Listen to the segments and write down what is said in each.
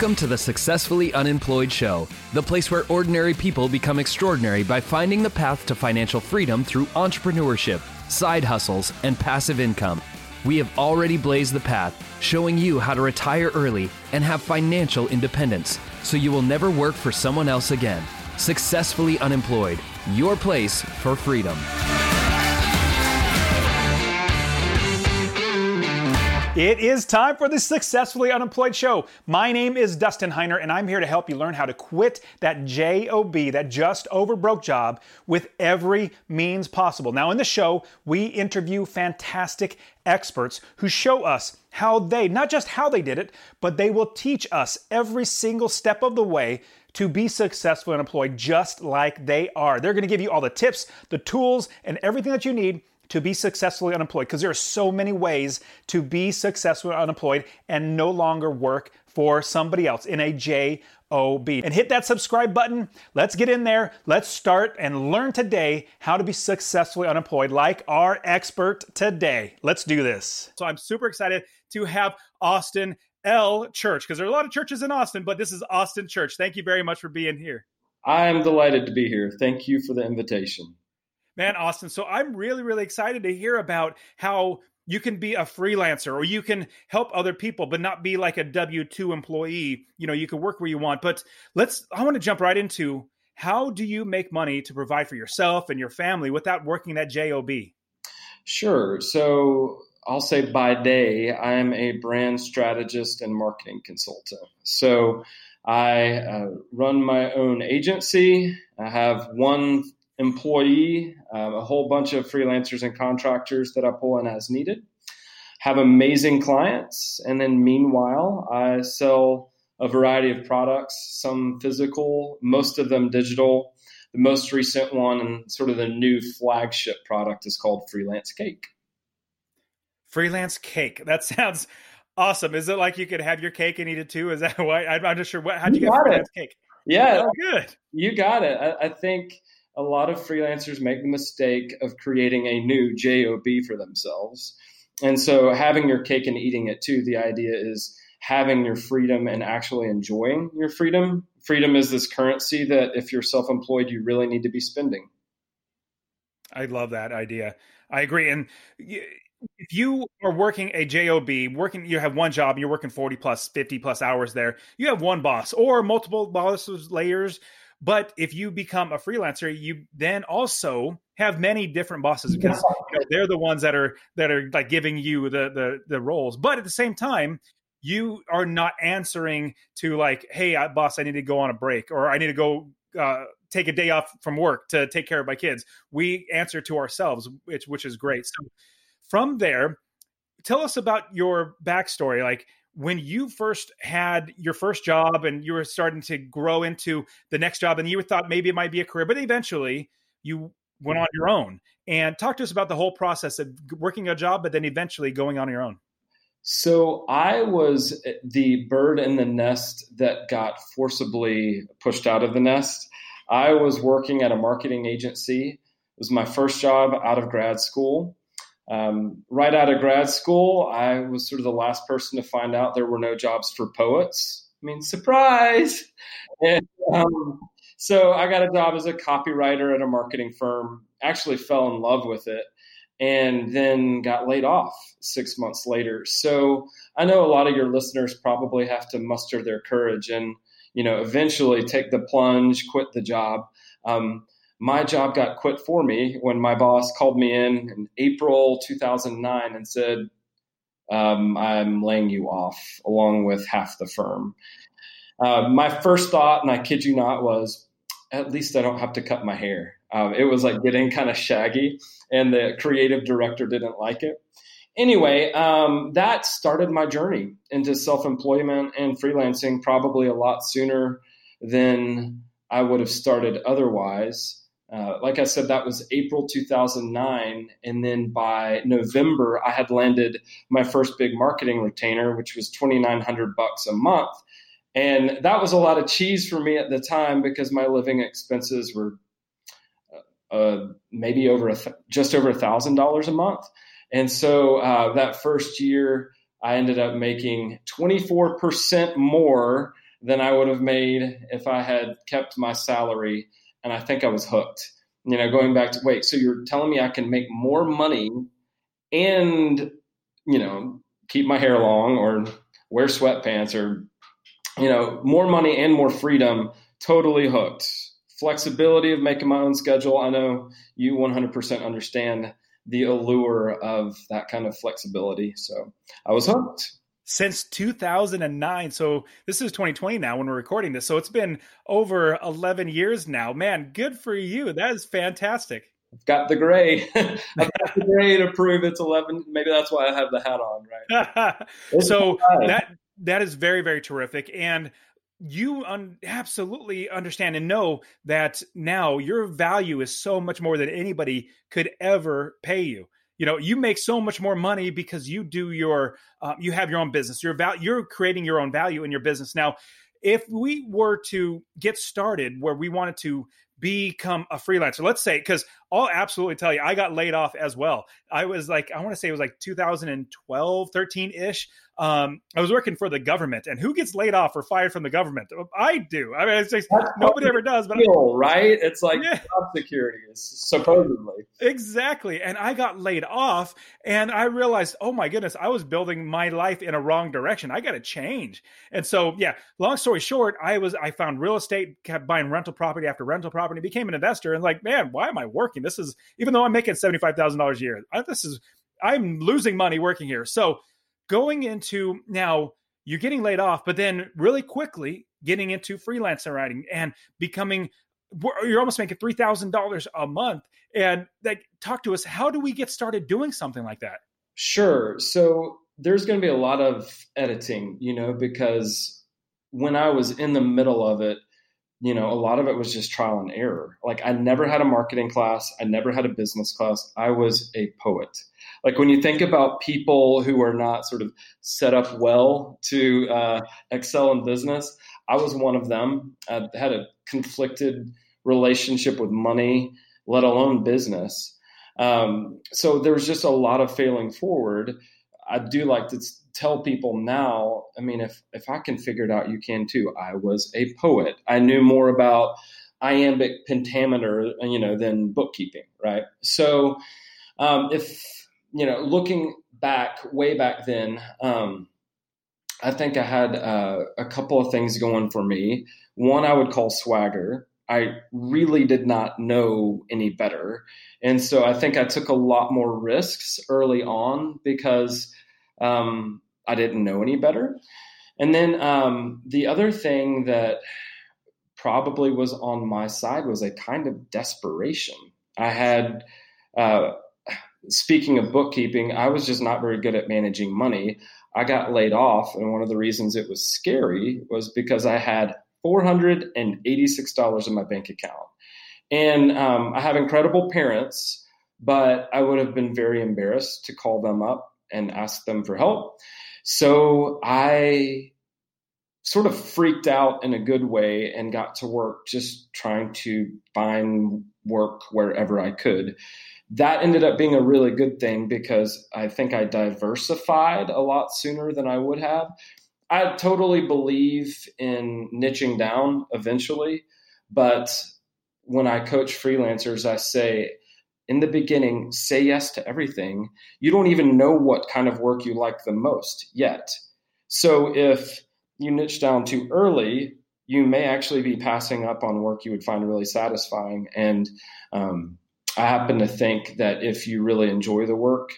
Welcome to the Successfully Unemployed Show, the place where ordinary people become extraordinary by finding the path to financial freedom through entrepreneurship, side hustles, and passive income. We have already blazed the path, showing you how to retire early and have financial independence so you will never work for someone else again. Successfully Unemployed, your place for freedom. It is time for the Successfully Unemployed Show. My name is Dustin Heiner, and I'm here to help you learn how to quit that JOB, that just over broke job, with every means possible. Now, in the show, we interview fantastic experts who show us how they, not just how they did it, but they will teach us every single step of the way to be successful and employed just like they are. They're to give you all the tips, the tools, and everything that you need to be successfully unemployed because there are so many ways to be successfully unemployed and no longer work for somebody else in a JOB. And hit that subscribe button. Let's get in there. Let's start and learn today how to be successfully unemployed like our expert today. Let's do this. So I'm super excited to have Austin L. Church because there are a lot of churches in Austin, but this is Austin Church. Thank you very much for being here. I am delighted to be here. Thank you for the invitation. Man, Austin, so I'm really, really excited to hear about how you can be a freelancer or you can help other people but not be like a w2 employee. You know you can work where you want but let's i want to jump right into how do you make money to provide for yourself and your family without working that job sure so i'll say by day i am a brand strategist and marketing consultant. So i uh, run my own agency. I have one employee, um, a whole bunch of freelancers and contractors that I pull in as needed. Have amazing clients, and then meanwhile, I sell a variety of products, some physical, most of them digital. The most recent one and sort of the new flagship product is called Freelance Cake. Freelance Cake. That sounds awesome. Is it like you could have your cake and eat it too? Is that why? I'm not sure. What, how'd you, you get freelance it. cake? Yeah, oh, good. You got it. I, I think a lot of freelancers make the mistake of creating a new job for themselves. And so having your cake and eating it too the idea is having your freedom and actually enjoying your freedom. Freedom is this currency that if you're self-employed you really need to be spending. I love that idea. I agree. And if you are working a job working you have one job you're working 40 plus 50 plus hours there you have one boss or multiple bosses layers but if you become a freelancer, you then also have many different bosses because you know, they're the ones that are that are like giving you the the the roles. But at the same time, you are not answering to like, hey, boss, I need to go on a break or I need to go uh, take a day off from work to take care of my kids. We answer to ourselves, which which is great. So from there, tell us about your backstory. Like when you first had your first job and you were starting to grow into the next job and you thought maybe it might be a career but eventually you went on your own. And talk to us about the whole process of working a job but then eventually going on your own. So i was eh, the bird in the nest that got forcibly pushed out of the nest. I was working at a marketing agency. It was my first job out of grad school um, right out of grad school, I was sort of the last person to find out there were no jobs for poets. I mean, surprise! And, um, so I got a job as a copywriter at a marketing firm. Actually, fell in love with it, and then got laid off six months later. So I know a lot of your listeners probably have to muster their courage and you know eventually take the plunge, quit the job. Um, my job got quit for me when my boss called me in in April 2009 and said, um, I'm laying you off along with half the firm. Uh, my first thought, and I kid you not, was at least I don't have to cut my hair. Uh, it was like getting kind of shaggy, and the creative director didn't like it. Anyway, um, that started my journey into self employment and freelancing probably a lot sooner than I would have started otherwise. Uh, like I said, that was April 2009. And then by November, I had landed my first big marketing retainer, which was 2,900 bucks a month. And that was a lot of cheese for me at the time because my living expenses were uh, uh maybe over a th- just over a thousand dollars a month. And so uh, that first year, I ended up making 24% more than I would have made if I had kept my salary. And I think I was hooked. You know, going back to wait, so you're telling me I can make more money and, you know, keep my hair long or wear sweatpants or, you know, more money and more freedom, totally hooked. Flexibility of making my own schedule. I know you 100% understand the allure of that kind of flexibility. So I was hooked since 2009. So this is 2020 now when we're recording this. So it's been over 11 years now. Man, good for you. That is fantastic. I've got the gray. I've got the gray to prove it's 11. Maybe that's why I have the hat on, right? so that that is very very terrific and you un- absolutely understand and know that now your value is so much more than anybody could ever pay you you know you make so much more money because you do your uh, you have your own business. You're val- you're creating your own value in your business. Now if we were to get started where we wanted to become a freelancer let's say because i'll absolutely tell you i got laid off as well. I was like i want to say it was like 2012 13 ish um, I was working for the government, and who gets laid off or fired from the government? I do. I mean, it's just, nobody ever does. But right? It's like yeah. job security, supposedly. Exactly. And I got laid off, and I realized, oh my goodness, I was building my life in a wrong direction. I got to change. And so, yeah. Long story short, I was I found real estate, kept buying rental property after rental property, became an investor, and like, man, why am I working? This is even though I'm making seventy five thousand dollars a year, I, this is I'm losing money working here. So going into now you're getting laid off, but then really quickly getting into freelancer writing and becoming you're almost making three thousand dollars a month. And like, talk to us. How do we get started doing something like that? Sure. So there's going to be a lot of editing, you know, because when I was in the middle of it, you know, a lot of it was just trial and error. Like I never had a marketing class, I never had a business class. I was a poet like when you think about people who are not sort of set up well to uh, excel in business, I was one of them. I had a conflicted relationship with money, let alone business. Um, so there was just a lot of failing forward. I do like to tell people now. I mean, if if I can figure it out, you can too. I was a poet. I knew more about iambic pentameter, you know, than bookkeeping, right? So um, if you know, looking back, way back then, um, I think I had uh, a couple of things going for me. One I would call swagger. I really did not know any better. And so I think I took a lot more risks early on because um, I didn't know any better. And then um, the other thing that probably was on my side was a kind of desperation. I had uh, speaking of bookkeeping, I was just not very good at managing money. I got laid off, and one of the reasons it was scary was because I had $486 in my bank account. And um, I have incredible parents, but I would have been very embarrassed to call them up and ask them for help. So I sort of freaked out in a good way and got to work just trying to find work wherever I could that ended up being a really good thing because I think I diversified a lot sooner than I would have. I totally believe in niching down eventually, but when I coach freelancers, I say, in the beginning, say yes to everything. You don't even know what kind of work you like the most yet. So if you niche down too early, you may actually be passing up on work you would find really satisfying. And um, I happen to think that if you really enjoy the work,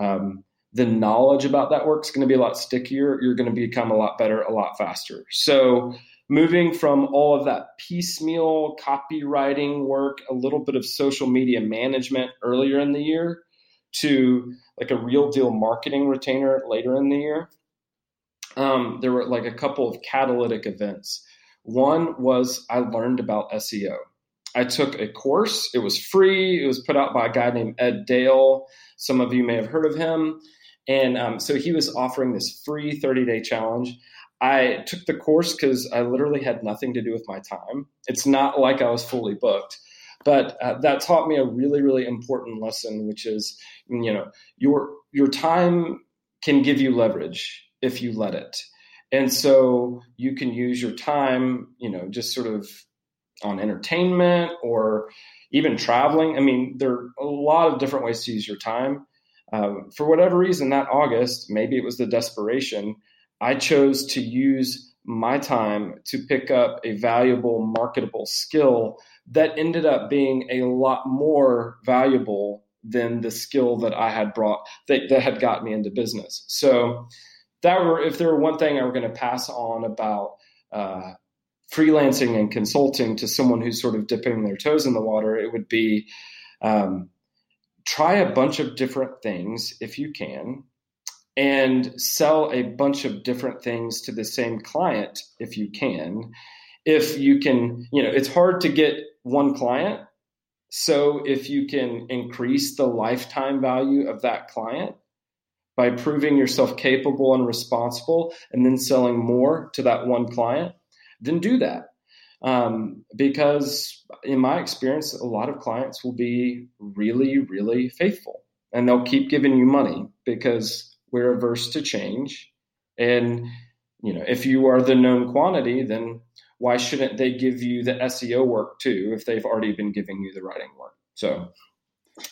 um, the knowledge about that work is going to be a lot stickier. You're going to become a lot better a lot faster. So, moving from all of that piecemeal copywriting work, a little bit of social media management earlier in the year, to like a real deal marketing retainer later in the year, um, there were like a couple of catalytic events. One was I learned about SEO. I took a course. It was free. It was put out by a guy named Ed Dale. Some of you may have heard of him. And um, so he was offering this free 30 day challenge. I took the course because I literally had nothing to do with my time. It's not like I was fully booked, but uh, that taught me a really, really important lesson, which is, you know, your your time can give you leverage if you let it. And so you can use your time, you know, just sort of on entertainment or even traveling. I mean, there are a lot of different ways to use your time. Um, for whatever reason, that August, maybe it was the desperation, I chose to use my time to pick up a valuable, marketable skill that ended up being a lot more valuable than the skill that I had brought that, that had got me into business. So that were if there were one thing I were going to pass on about uh, freelancing and consulting to someone who's sort of dipping their toes in the water, it would be um, try a bunch of different things if you can and sell a bunch of different things to the same client if you can. If you can you know it's hard to get one client. So if you can increase the lifetime value of that client by proving yourself capable and responsible and then selling more to that one client then do that um, because in my experience a lot of clients will be really really faithful and they'll keep giving you money because we're averse to change. And you know, if you are the known quantity, then why shouldn't they give you the SEO work too if they've already been giving you the writing work? So,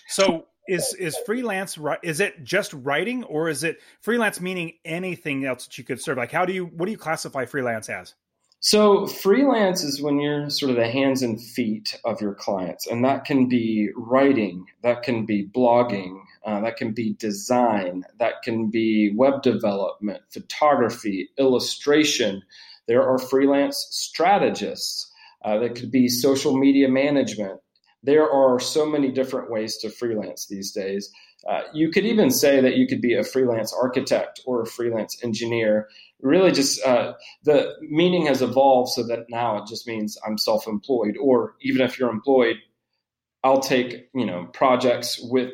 so is is freelance is it just writing or is it freelance meaning anything else that you could serve? Like, how do you what do you classify freelance as? So, freelance is when you're sort of the hands and feet of your clients, and that can be writing, that can be blogging, uh, that can be design, that can be web development, photography, illustration. There are freelance strategists, uh, that could be social media management. There are so many different ways to freelance these days. Uh, you could even say that you could be a freelance architect or a freelance engineer really just uh, the meaning has evolved so that now it just means I'm self-employed, or even if you're employed, I'll take you know projects with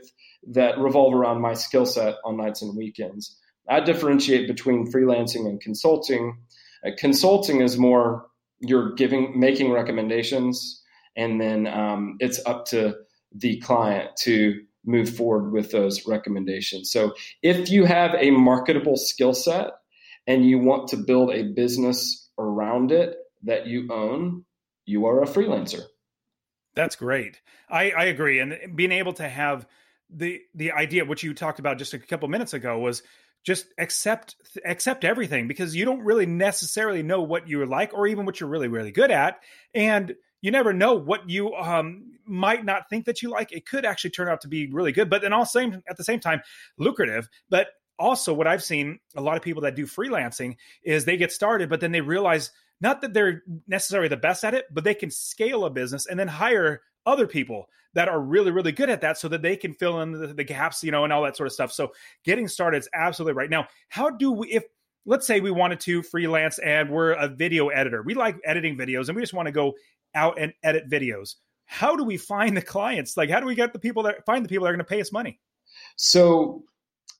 that revolve around my skill set on nights and weekends. I differentiate between freelancing and consulting. Uh, consulting is more you're giving making recommendations, and then um, it's up to the client to move forward with those recommendations. So if you have a marketable skill set and you want to build a business around it that you own, you are a freelancer. That's great. I, I agree. And being able to have the the idea which you talked about just a couple minutes ago was just accept accept everything because you don't really necessarily know what you're like or even what you're really really good at and you never know what you um, might not think that you like it could actually turn out to be really good but then also same at the same time lucrative but also what I've seen a lot of people that do freelancing is they get started, but then they realize not that they're necessarily the best at it, but they can scale a business and then hire other people that are really, really good at that so that they can fill in the, the gaps, you know, and all that sort of stuff. So getting started is absolutely right. Now, how do we, if let's say we wanted to freelance and we're a video editor, we like editing videos and we just want to go out and edit videos. How do we find the clients? Like, how do we get the people that find the people that are going to pay us money? So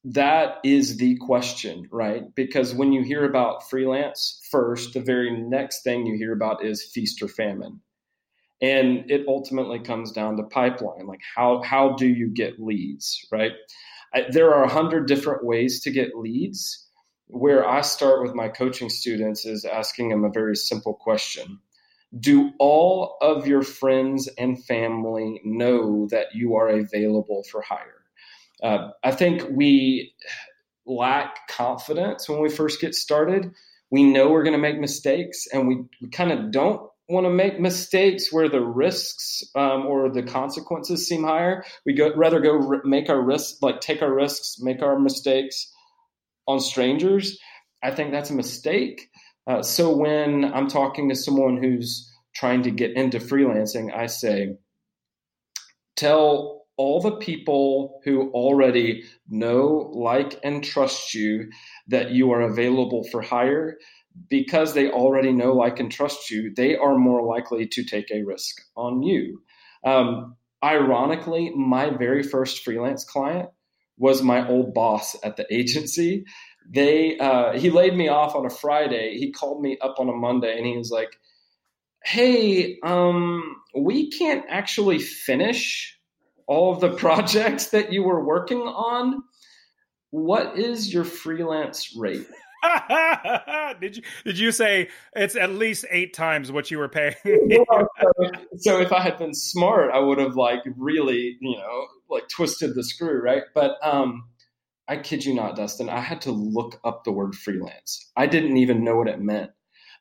that is the question, right? Because when you hear about freelance first, the very next thing you hear about is feast or famine. And it ultimately comes down to pipeline. Like how how do you get leads, right? I, there are a hundred different ways to get leads. Where I start with my coaching students is asking them a very simple question. Do all of your friends and family know that you are available for hire? Uh, I think we lack confidence when we first get started. We know we're going to make mistakes, and we, we kind of don't want to make mistakes where the risks um, or the consequences seem higher. We go rather go r- make our risks, like take our risks, make our mistakes on strangers. I think that's a mistake. Uh, so when I'm talking to someone who's trying to get into freelancing, I say, tell all the people who already know, like, and trust you that you are available for hire because they already know, like, and trust you, they are more likely to take a risk on you. Um, ironically, my very first freelance client was my old boss at the agency. They uh, he laid me off on a Friday. He called me up on a Monday and he was like, "Hey, um, we can't actually finish all of the projects that you were working on, what is your freelance rate? did you did you say it's at least eight times what you were paying? so if I had been smart, I would have like really, you know, like twisted the screw, right? But um I kid you not, Dustin, I had to look up the word freelance. I didn't even know what it meant.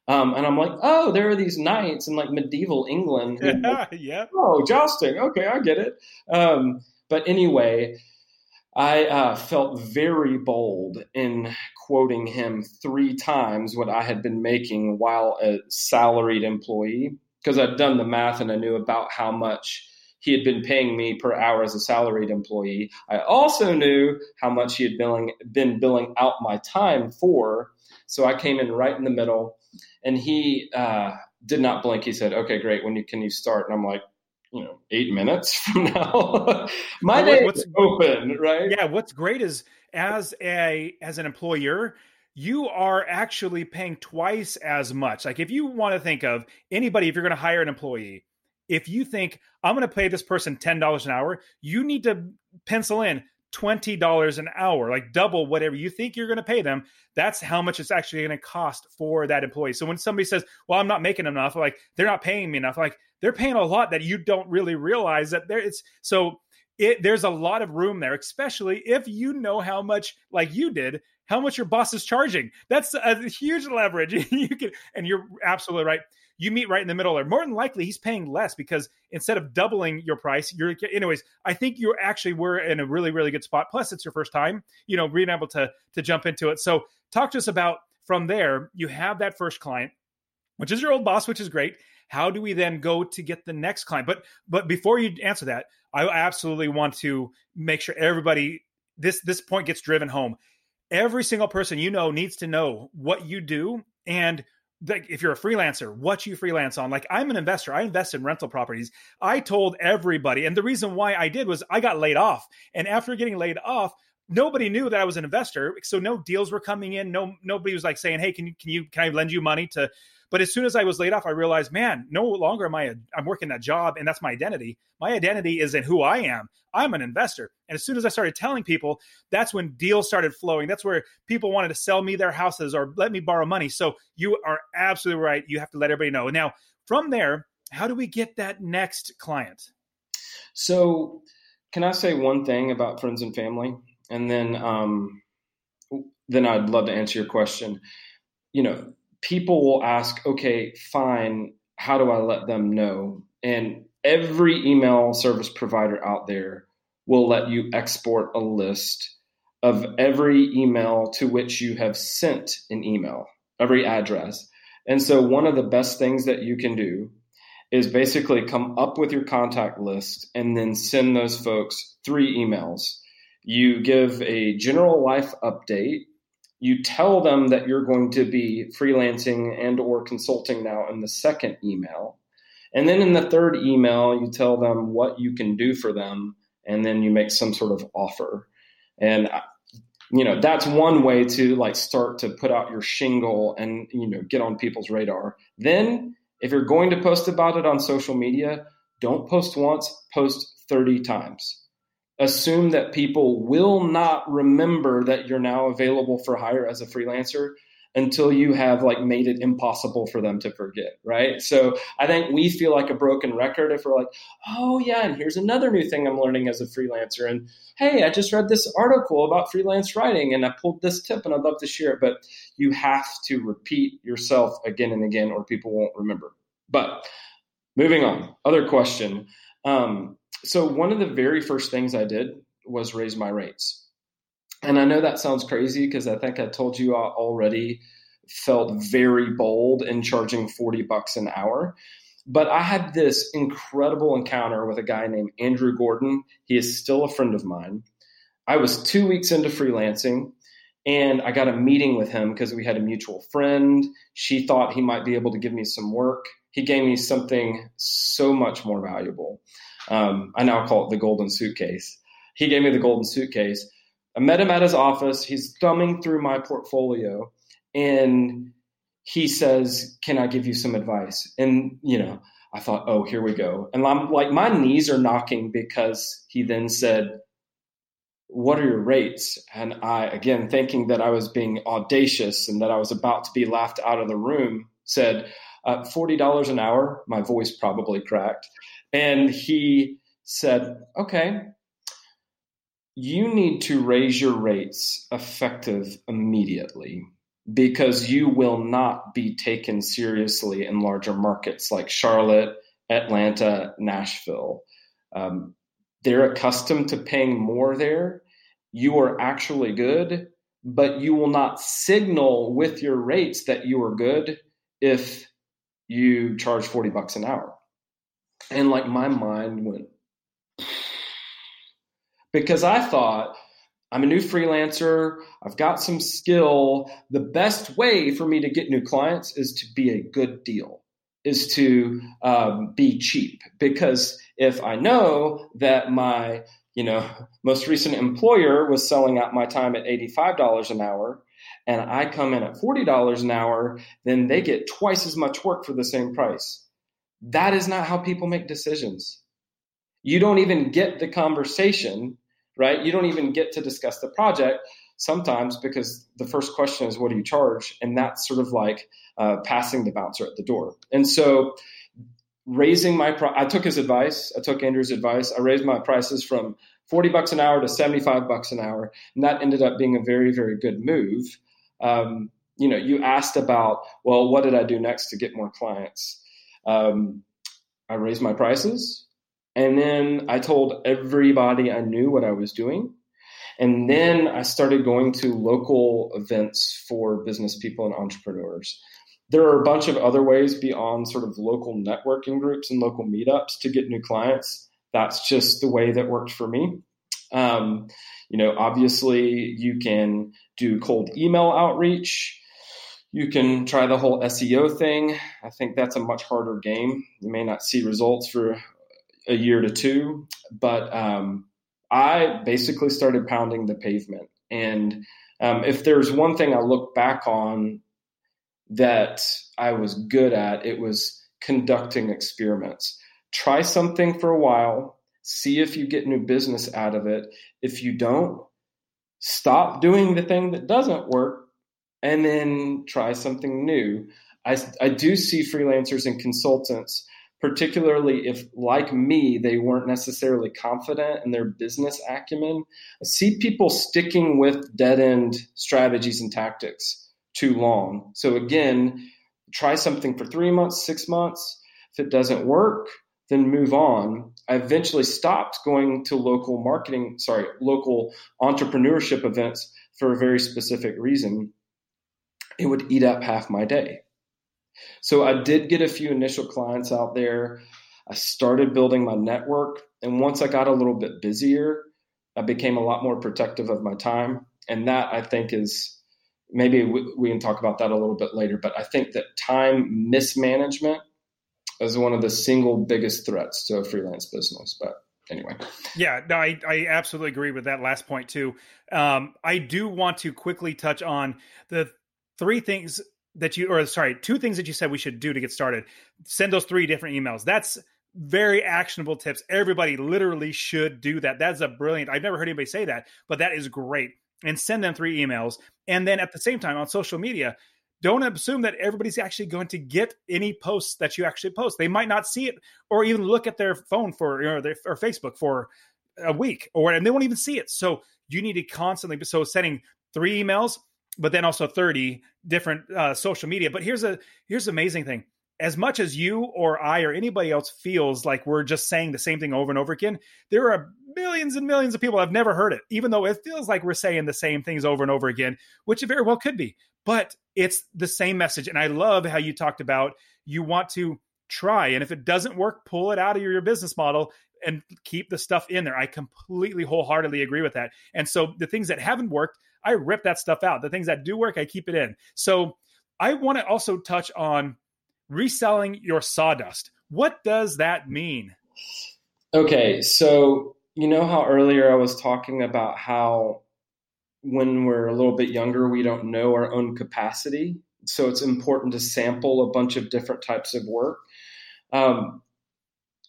Um, and I'm like, oh, there are these knights in like medieval England. Like, yeah. Oh, jousting. Okay, I get it. Um, but anyway, I uh, felt very bold in quoting him three times what I had been making while a salaried employee because I'd done the math and I knew about how much he had been paying me per hour as a salaried employee. I also knew how much he had billing, been billing out my time for. So I came in right in the middle, and he uh, did not blink. He said, "Okay, great. When you, can you start?" And I'm like, you know, eight minutes from now, my well, day is open, right? Yeah. What's great is as a as an employer, you are actually paying twice as much. Like if you want to think of anybody, if you're going to hire an employee, if you think I'm going to pay this person $10 an hour, you need to pencil in $20 an hour, like double whatever you think you're going to pay them. That's how much it's actually going to cost for that employee. So when somebody says, Well, I'm not making enough, like they're not paying me enough, like they're paying a lot that you don't really realize that there it's so it there's a lot of room there, especially if you know how much, like you did, how much your boss is charging. That's a huge leverage. you can, and you're absolutely right you meet right in the middle, or more than likely he's paying less because instead of doubling your price, you're anyways. I think you actually were in a really really good spot. Plus, it's your first time, you know, being able to to jump into it. So, talk to us about from there. You have that first client, which is your old boss, which is great. How do we then go to get the next client? But but before you answer that, I absolutely want to make sure everybody this this point gets driven home. Every single person you know needs to know what you do and like if you're a freelancer, what you freelance on. Like I'm an investor, I invest in rental properties. I told everybody, and the reason why I did was I got laid off, and after getting laid off, nobody knew that I was an investor, so no deals were coming in. No, nobody was like saying, "Hey, can you can you can I lend you money to but as soon as I was laid off, I realized, man, no longer am I a, I'm working that job and that's my identity. My identity is in who I am. I'm an investor. And as soon as I started telling people, that's when deals started flowing. That's where people wanted to sell me their houses or let me borrow money. So you are absolutely right. You have to let everybody know. Now, from there, how do we get that next client? So, can I say one thing about friends and family, and then um, then I'd love to answer your question. You know, people will ask, okay, fine, how do I let them know? And every email service provider out there will let you export a list of every email to which you have sent an email, every address. And so, one of the best things that you can do is basically come up with your contact list and then send those folks three emails. You give a general life update you tell them that you're going to be freelancing and or consulting now in the second email. And then in the third email you tell them what you can do for them and then you make some sort of offer. And uh, you know that's one way to like start to put out your shingle and you know get on people's radar. Then if you're going to post about it on social media don't post once post 30 times assume that people will not remember that you're now available for hire as a freelancer until you have like made it impossible for them to forget right? So i think we feel like a broken record if we're like oh yeah and here's another new thing i'm learning as a freelancer and hey i just read this article about freelance writing and i pulled this tip and i'd love to share it but you have to repeat yourself again and again or people won't remember. But moving on other question um, so one of the very first things I did was raise my rates. And I know that sounds crazy because I think I told you I already felt very bold in charging 40 bucks an hour. But I had this incredible encounter with a guy named Andrew Gordon. He is still a friend of mine. I was two weeks into freelancing and I got a meeting with him because we had a mutual friend. She thought he might be able to give me some work. He gave me something so much more valuable. Um, I now call it the golden suitcase. He gave me the golden suitcase. I met him at his office. He's thumbing through my portfolio and he says, Can I give you some advice? And, you know, I thought, Oh, here we go. And I'm like, my knees are knocking because he then said, what are your rates? And I, again, thinking that I was being audacious and that I was about to be laughed out of the room, said, uh, $40 an hour. My voice probably cracked. And he said, okay, you need to raise your rates effective immediately because you will not be taken seriously in larger markets like Charlotte, Atlanta, Nashville. Um, they're accustomed to paying more there. You are actually good, but you will not signal with your rates that you are good if you charge 40 bucks an hour. And like my mind went because I thought I'm a new freelancer. I've got some skill. The best way for me to get new clients is to be a good deal, is to um, be cheap. Because if I know that my you know most recent employer was selling out my time at $85 an hour and I come in at $40 an hour, then they get twice as much work for the same price. That is not how people make decisions. You don't even get the conversation right? You don't even get to discuss the project sometimes because the first question is, what do you charge? And that's sort of like uh, passing the bouncer at the door. And so raising my, pri- I took his advice. I took Andrew's advice. I raised my prices from 40 bucks an hour to 75 bucks an hour. And that ended up being a very, very good move. Um, you know, you asked about, well, what did I do next to get more clients? Um, I raised my prices. And then I told everybody I knew what I was doing. And then I started going to local events for business people and entrepreneurs. There are a bunch of other ways beyond sort of local networking groups and local meetups to get new clients. That's just the way that worked for me. Um, you know, obviously, you can do cold email outreach. You can try the whole SEO thing. I think that's a much harder game. You may not see results for a year to two, but um, I basically started pounding the pavement. And um, if there's one thing I look back on that I was good at, it was conducting experiments. Try something for a while, see if you get new business out of it. If you don't, stop doing the thing that doesn't work and then try something new. I, I do see freelancers and consultants particularly if, like me, they weren't necessarily confident in their business acumen. I see people sticking with dead end strategies and tactics too long. So, again, try something for three months, six months. If it doesn't work, then move on. I eventually stopped going to local marketing, sorry, local entrepreneurship events for a very specific reason. It would eat up half my day. So I did get a few initial clients out there. I started building my network. And once I got a little bit busier, I became a lot more protective of my time. And that I think is maybe we, we can talk about that a little bit later. But I think that time mismanagement is one of the single biggest threats to a freelance business. But anyway. Yeah, no, I, I absolutely agree with that last point too. Um, I do want to quickly touch on the three things that you or sorry two things that you said we should do to get started. Send those three different emails. That's very actionable tips. Everybody literally should do that. That's a brilliant i've never heard anybody say that but that is great. And send them three emails. And then at the same time on social media don't assume that everybody's actually going to get any posts that you actually post. They might not see it or even look at their phone for know, their, or facebook for a week or and they won't even see it. So you need to constantly so sending three emails but then also 30 different uh, social media. But here's a here's the amazing thing. As much as you or I or anybody else feels like we're just saying the same thing over and over again, there are millions and millions of people have never heard it, even though it feels like we're saying the same things over and over again, which it very well could be. But it's the same message. And I love how you talked about you want to try. And if it doesn't work, pull it out of your business model and keep the stuff in there. I completely wholeheartedly agree with that. And so the things that haven't worked, I rip that stuff out. The things that do work, I keep it in. So I want to also touch on reselling your sawdust. What does that mean? Okay, so you know how earlier I was talking about how when we're a little bit younger, we don't know our own capacity. So it's important to sample a bunch of different types of work. Um,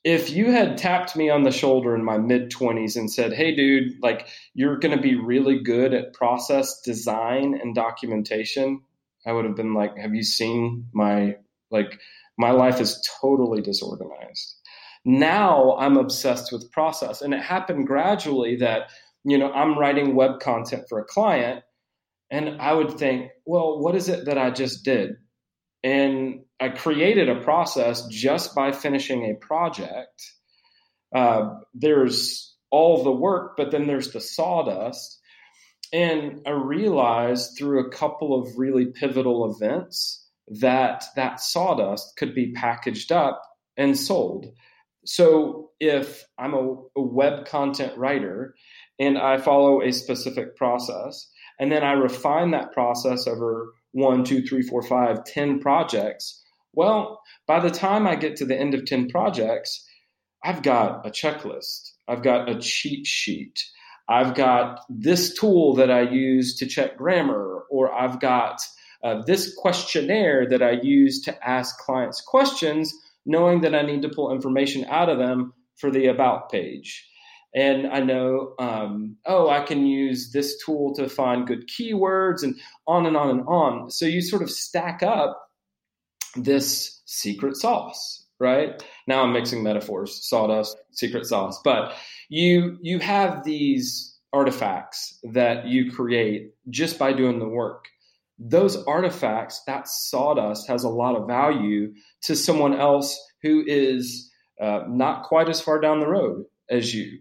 if you had tapped me on the shoulder in my mid 20s and said, hey, dude, like you're going to be really good at process design and documentation, I would have been like, have you seen my, like, my life is totally disorganized. Now I'm obsessed with process. And it happened gradually that, you know, I'm writing web content for a client and I would think, well, what is it that I just did? And I created a process just by finishing a project. Uh, there's all the work, but then there's the sawdust. And I realized through a couple of really pivotal events that that sawdust could be packaged up and sold. So if I'm a, a web content writer and I follow a specific process, and then I refine that process over one, two, three, four, five, ten projects. Well, by the time I get to the end of 10 projects, I've got a checklist, I've got a cheat sheet, I've got this tool that I use to check grammar, or I've got uh, this questionnaire that I use to ask clients questions, knowing that I need to pull information out of them for the About page. And I know, um, oh, I can use this tool to find good keywords and on and on and on. So you sort of stack up this secret sauce, right? Now I'm mixing metaphors, sawdust, secret sauce, but you you have these artifacts that you create just by doing the work. Those artifacts, that sawdust has a lot of value to someone else who is uh, not quite as far down the road as you.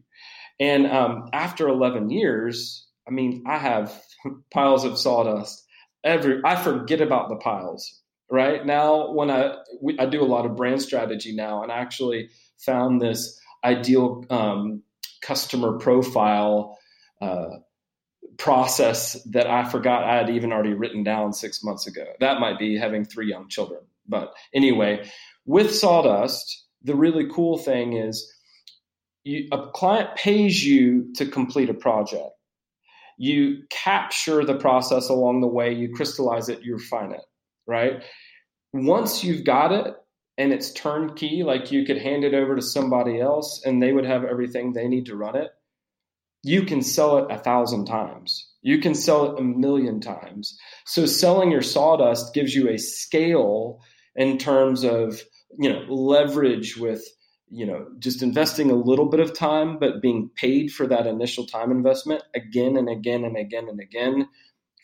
And um, after 11 years, I mean, I have piles of sawdust. Every I forget about the piles. Right now, when I we, I do a lot of brand strategy now, and I actually found this ideal um, customer profile uh, process that I forgot I had even already written down six months ago. That might be having three young children. But anyway, with sawdust, the really cool thing is you, a client pays you to complete a project. You capture the process along the way, you crystallize it, you refine it, right? Once you've got it and it's turnkey, like you could hand it over to somebody else and they would have everything they need to run it, you can sell it a thousand times. You can sell it a million times. So selling your sawdust gives you a scale in terms of, you know, leverage with you know just investing a little bit of time but being paid for that initial time investment again and again and again and again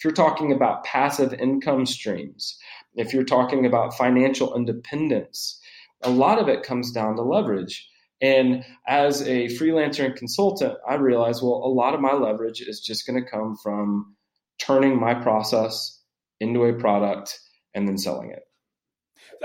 if you're talking about passive income streams if you're talking about financial independence a lot of it comes down to leverage. And as a freelancer and consultant i realized well a lot of my leverage is just going to come from turning my process into a product and then selling it.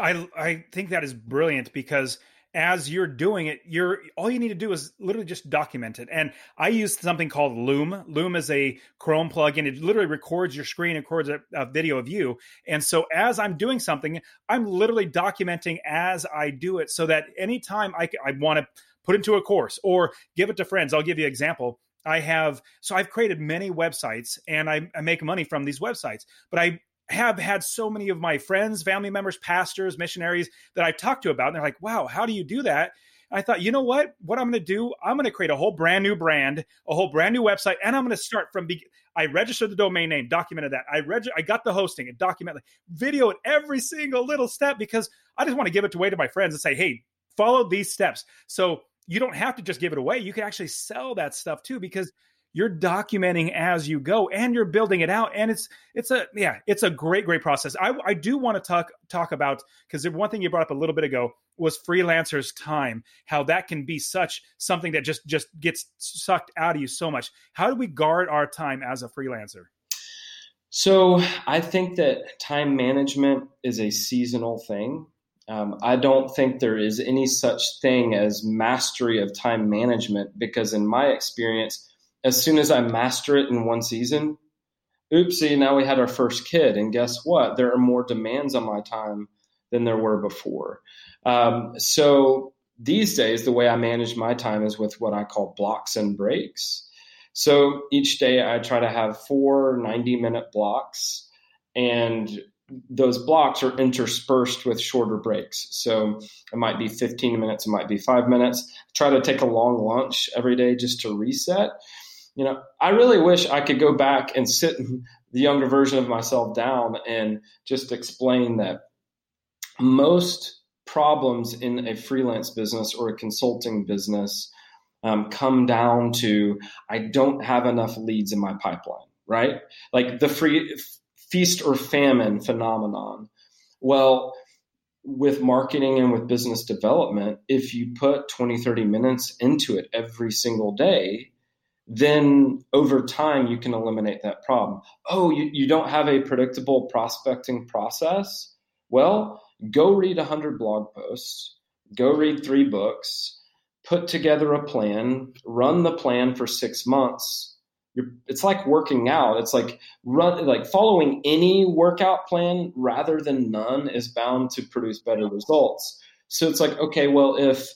I i think that is brilliant because as you're doing it, you're all you need to do is literally just document it. And I use something called Loom. Loom is a Chrome plugin. It literally records your screen, records a, a video of you. And so as I'm doing something, I'm literally documenting as I do it, so that anytime I, I want to put into a course or give it to friends, I'll give you an example. I have so I've created many websites and I, I, make money from these websites, but I have had so many of my friends, family members, pastors, missionaries that I've talked to about, and they're like, wow, how do you do that? I thought, you know what? What I'm going to do, I'm going to create a whole brand new brand, a whole brand new website, and I'm going to start from. Be- I registered the domain name, documented that. I reg- I got the hosting and documented, video at every single little step because I just want to give it away to my friends and say, hey, follow these steps. So you don't have to just give it away. You can actually sell that stuff too because you're documenting as you go and you're building it out. And it's it's a yeah it's a great great process. I, I do want to talk talk about because the one thing you brought up a little bit ago was freelancers time how that can be such something that just just gets sucked out of you so much. How do we guard our time as a freelancer? So i think that time management is a seasonal thing. Um, I don't think there is any such thing as mastery of time management because, in my experience, as soon as I master it in one season, oopsie, now we had our first kid. And guess what? There are more demands on my time than there were before. Um, so these days, the way I manage my time is with what I call blocks and breaks. So each day I try to have four 90 minute blocks. And those blocks are interspersed with shorter breaks. So it might be 15 minutes, it might be five minutes. Try to take a long lunch every day just to reset. You know, I really wish I could go back and sit the younger version of myself down and just explain that most problems in a freelance business or a consulting business um, come down to I don't have enough leads in my pipeline, right? Like the free feast or famine phenomenon. Well, with marketing and with business development, if you put 20, 30 minutes into it every single day, then over time you can eliminate that problem. Oh, you, you don't have a predictable prospecting process? Well, go read 100 blog posts, go read three books, put together a plan, run the plan for six months. You're, it's like working out. It's like run, like following any workout plan rather than none is bound to produce better results. So it's like, okay, well, if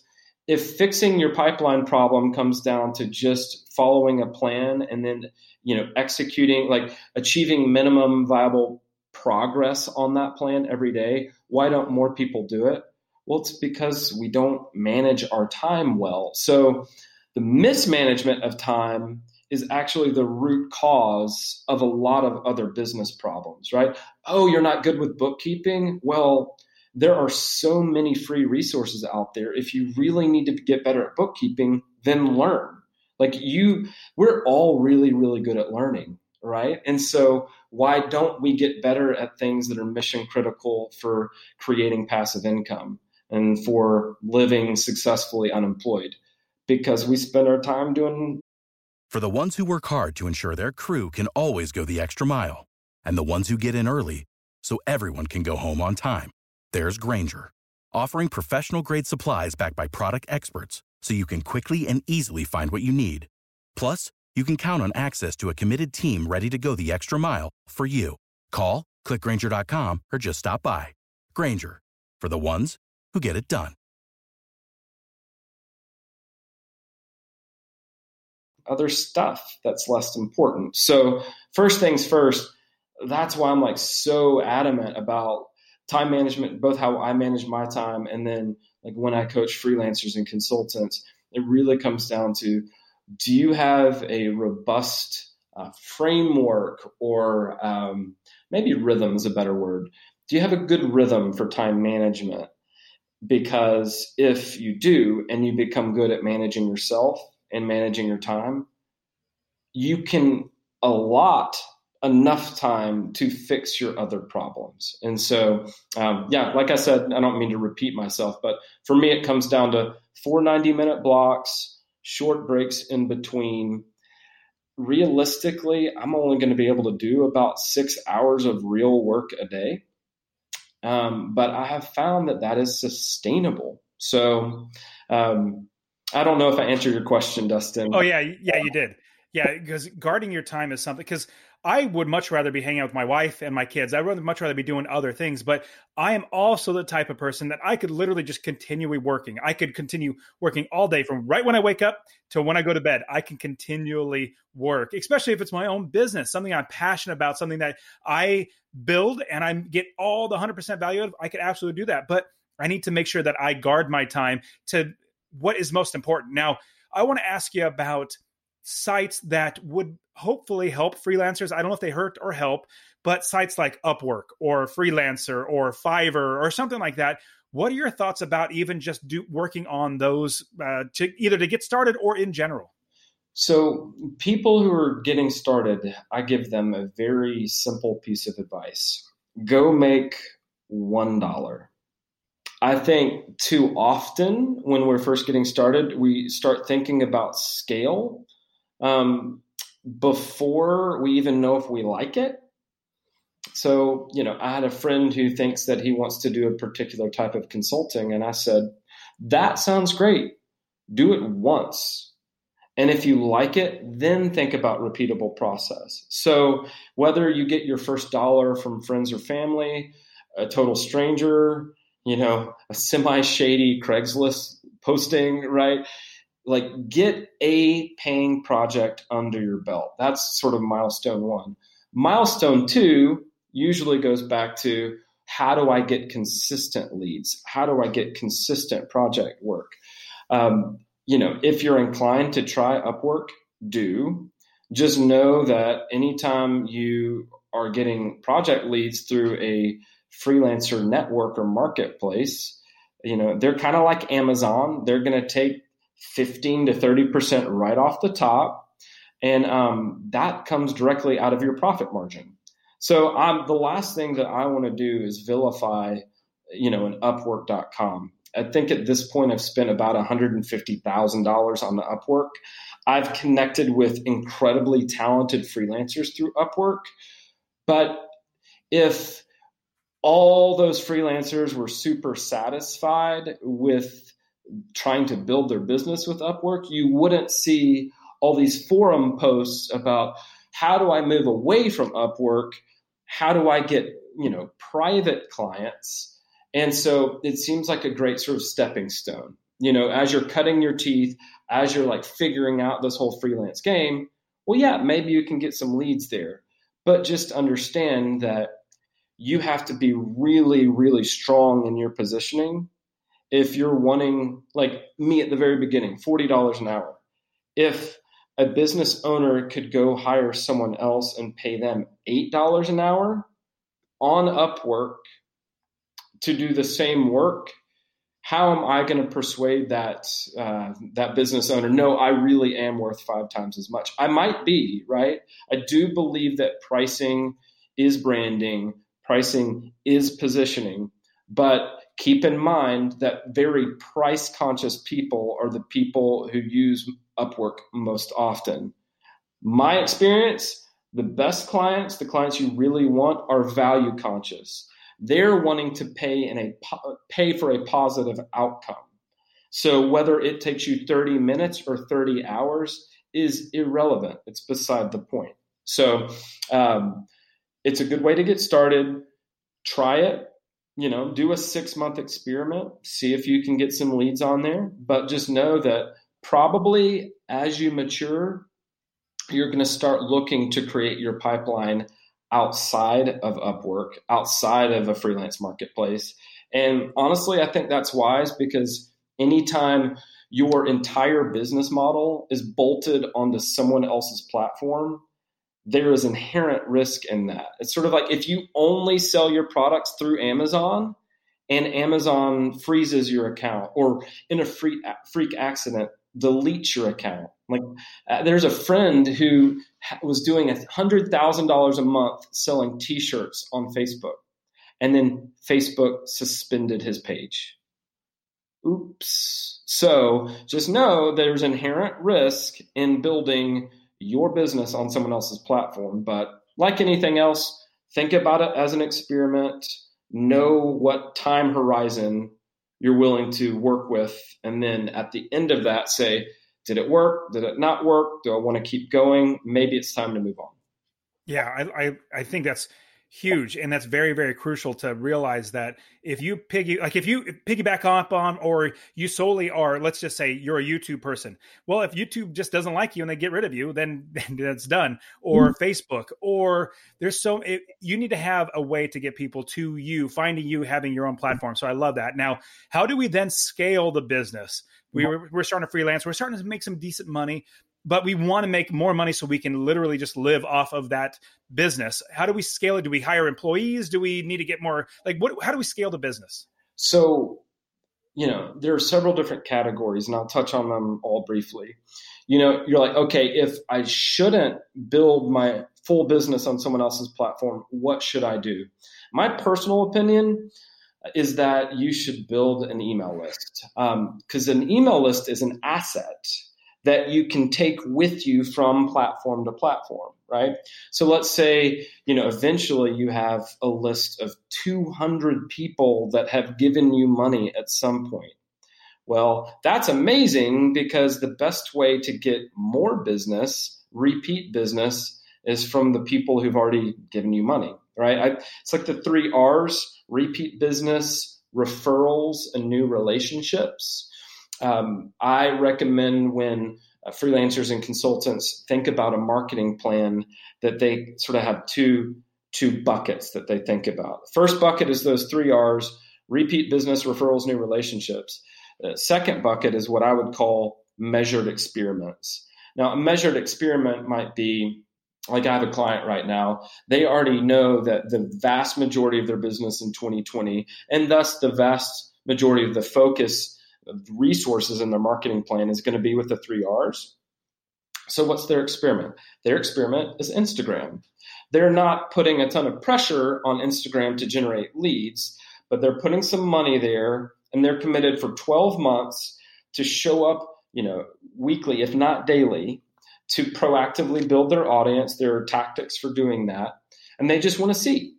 if fixing your pipeline problem comes down to just following a plan and then you know executing like achieving minimum viable progress on that plan every day why don't more people do it? Well it's because we don't manage our time well. So the mismanagement of time is actually the root cause of a lot of other business problems right? Oh you're not good with bookkeeping? Well there are so many free resources out there. If you really need to get better at bookkeeping, then learn. Like you, we're all really, really good at learning, right? And so why don't we get better at things that are mission critical for creating passive income and for living successfully unemployed? Because we spend our time doing. For the ones who work hard to ensure their crew can always go the extra mile, and the ones who get in early so everyone can go home on time there's Grainger, offering professional grade supplies backed by product experts so you can quickly and easily find what you need. Plus, you can count on access to a committed team ready to go the extra mile for you. Call, clickgrainger.com, or just stop by. Grainger, for the ones who get it done. Other stuff that's less important. So, first things first, that's why I'm like so adamant about time management, both how I manage my time and then like when I coach freelancers and consultants, it really comes down to do you have a robust uh, framework or um, maybe rhythm is a better word? Do you have a good rhythm for time management? Because if you do and you become good at managing yourself and managing your time, you can a lot enough time to fix your other problems. And so, um, yeah, like I said, I don't mean to repeat myself, but for me, it comes down to four 90 minute blocks, short breaks in between. Realistically, I'm only going to be able to do about six hours of real work a day. Um, but I have found that that is sustainable. So, um, I don't know if I answered your question, Dustin. Oh yeah, yeah, you did. Yeah, because guarding your time is something. Because I would much rather be hanging out with my wife and my kids. I'd much rather be doing other things. But I am also the type of person that I could literally just continually working. I could continue working all day from right when I wake up to when I go to bed. I can continually work, especially if it's my own business, something I'm passionate about, something that I build and I get all the 100% value of. I could absolutely do that. But I need to make sure that I guard my time to what is most important. Now, I want to ask you about sites that would hopefully help freelancers. I don't know if they hurt or help, but sites like Upwork or Freelancer or Fiverr or something like that. What are your thoughts about even just do, working on those uh, to either to get started or in general? So, people who are getting started, I give them a very simple piece of advice go make $1. I think too often when we're first getting started, we start thinking about scale um, before we even know if we like it. So, you know, I had a friend who thinks that he wants to do a particular type of consulting, and I said, That sounds great. Do it once. And if you like it, then think about repeatable process. So, whether you get your first dollar from friends or family, a total stranger, you know, a semi shady Craigslist posting, right? Like get a paying project under your belt. That's sort of milestone one. Milestone two usually goes back to how do I get consistent leads? How do I get consistent project work? Um, you know, if you're inclined to try Upwork, do. Just know that anytime you are getting project leads through a freelancer network or marketplace, you know, they're kind of like Amazon. They're going to take 15 to 30% right off the top. And um, that comes directly out of your profit margin. So um, the last thing that I want to do is vilify, you know, an Upwork.com. I think at this point I've spent about $150,000 on the Upwork. I've connected with incredibly talented freelancers through Upwork. But if all those freelancers were super satisfied with trying to build their business with Upwork, you wouldn't see all these forum posts about how do I move away from Upwork how do I get, you know, private clients? And so it seems like a great sort of stepping stone. You know, as you're cutting your teeth, as you're like figuring out this whole freelance game, well, yeah, maybe you can get some leads there. But just understand that you have to be really, really strong in your positioning. If you're wanting, like me at the very beginning, $40 an hour. If a business owner could go hire someone else and pay them $8 an hour on Upwork to do the same work, how am I going to persuade that uh, that business owner? No, I really am worth five times as much. I might be right. I do believe that pricing is branding, pricing is positioning, but keep in mind that very price conscious people are the people who use Upwork most often. My experience, the best clients, the clients you really want, are value conscious. They're wanting to pay in a pay for a positive outcome. So whether it takes you 30 minutes or 30 hours is irrelevant. It's beside the point. So um, it's a good way to get started. Try it. You know, do a six month experiment. See if you can get some leads on there. But just know that probably as you mature, you're going to start looking to create your pipeline outside of Upwork, outside of a freelance marketplace. And honestly, I think that's wise because anytime your entire business model is bolted onto someone else's platform, there is inherent risk in that. It's sort of like if you only sell your products through Amazon and Amazon freezes your account or in a freak, freak accident delete your account. Like uh, there's a friend who was doing a hundred thousand dollars a month selling T-shirts on Facebook, and then Facebook suspended his page. Oops. So just know there's inherent risk in building your business on someone else's platform. But like anything else, think about it as an experiment. Know what time horizon you're willing to work with. And then at the end of that, say, did it work? Did it not work? Do I want to keep going? Maybe it's time to move on. Yeah, I, I, I think that's huge and that's very very crucial to realize that if you piggy like if you piggyback up on or you solely are let's just say you're a youtube person. Well if youtube just doesn't like you and they get rid of you then, then that's done. Or mm-hmm. facebook or there's so it, you need to have a way to get people to you finding you having your own platform. So i love that. Now how do we then scale the business? We were, we're starting to freelance. We're starting to make some decent money but we want to make more money so we can literally just live off of that business. How do we scale it? Do we hire employees? Do we need to get more like what how do we scale the business? So, you know, there are several different categories and I'll touch on them all briefly. You know, you're like, okay, if I shouldn't build my full business on someone else's platform, what should I do? My personal opinion is that you should build an email list because um, an email list is an asset that you can take with you from platform to platform, right? So let's say, you know, eventually you have a list of 200 people that have given you money at some point. Well, that's amazing because the best way to get more business, repeat business, is from the people who've already given you money, right? I, it's like the three R's repeat business, referrals, and new relationships um, I recommend when uh, freelancers and consultants think about a marketing plan that they sort of have two two buckets that they think about. First bucket is those three R's repeat business, referrals, new relationships. The second bucket is what I would call measured experiments. Now, a measured experiment might be like I have a client right now, they already know that the vast majority of their business in 2020, and thus the vast majority of the focus resources in their marketing plan is going to be with the three R's. So, what's their experiment? Their experiment is Instagram. They're not putting a ton of pressure on Instagram to generate leads, but they're putting some money there and they're committed for 12 months to show up, you know, weekly, if not daily, to proactively build their audience. There are tactics for doing that. And they just want to see.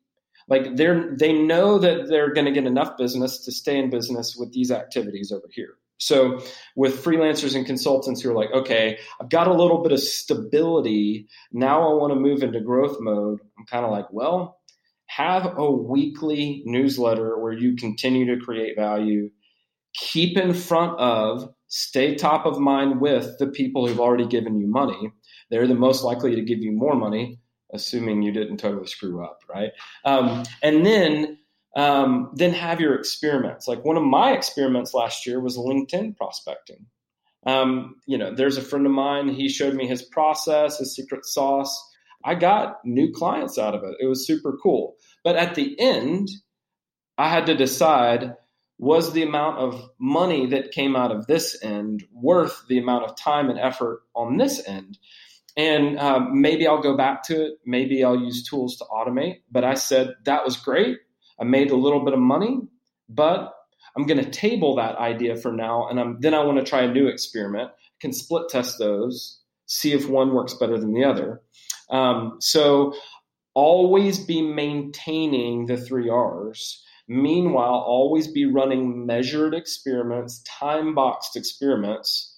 Like they're they know that they're going to get enough business to stay in business with these activities over here. So with freelancers and consultants who are like, okay, I've got a little bit of stability. Now I want to move into growth mode. I'm kind of like, well, have a weekly newsletter where you continue to create value. Keep in front of, stay top of mind with the people who've already given you money. They're the most likely to give you more money, assuming you didn't totally screw up, right? Um, and then um, then have your experiments. Like one of my experiments last year was LinkedIn prospecting. Um, you know, there's a friend of mine. He showed me his process, his secret sauce. I got new clients out of it. It was super cool. But at the end, I had to decide was the amount of money that came out of this end worth the amount of time and effort on this end? And um, maybe I'll go back to it. Maybe I'll use tools to automate. But I said that was great. I made a little bit of money, but I'm going to table that idea for now, and I'm, then I want to try a new experiment. I can split test those, see if one works better than the other. Um, so always be maintaining the three R's. Meanwhile, always be running measured experiments, time boxed experiments,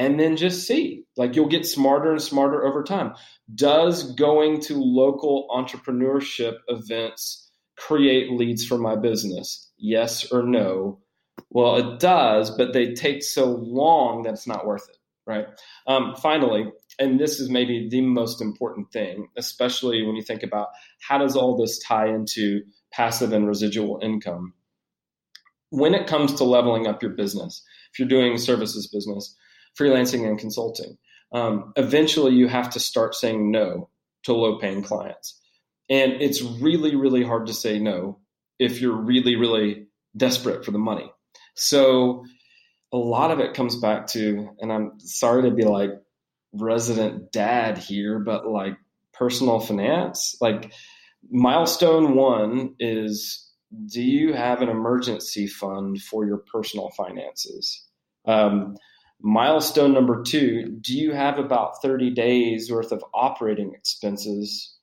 and then just see. Like you'll get smarter and smarter over time. Does going to local entrepreneurship events create leads for my business? Yes or no? Well, it does, but they take so long that it's not worth it, right? Um, finally, and this is maybe the most important thing, especially when you think about how does all this tie into passive and residual income. When it comes to leveling up your business, if you're doing services business, freelancing and consulting, um, eventually you have to start saying no to low paying clients. And it's really, really hard to say no if you're really, really desperate for the money. So a lot of it comes back to, and I'm sorry to be like resident dad here, but like personal finance, like milestone one is do you have an emergency fund for your personal finances? Um, milestone number two, do you have about 30 days worth of operating expenses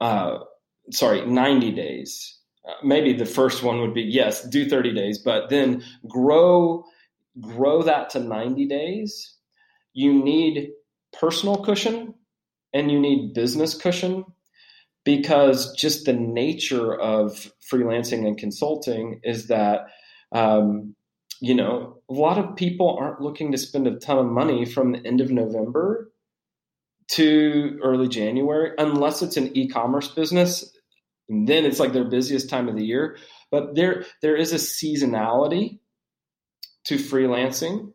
uh, sorry, 90 days. Uh, maybe the first one would be yes, do 30 days, but then grow grow that to 90 days. You need personal cushion and you need business cushion because just the nature of freelancing and consulting is that um, you know a lot of people aren't looking to spend a ton of money from the end of november to early January, unless it's an e-commerce business. And then it's like their busiest time of the year. But there there is a seasonality to freelancing.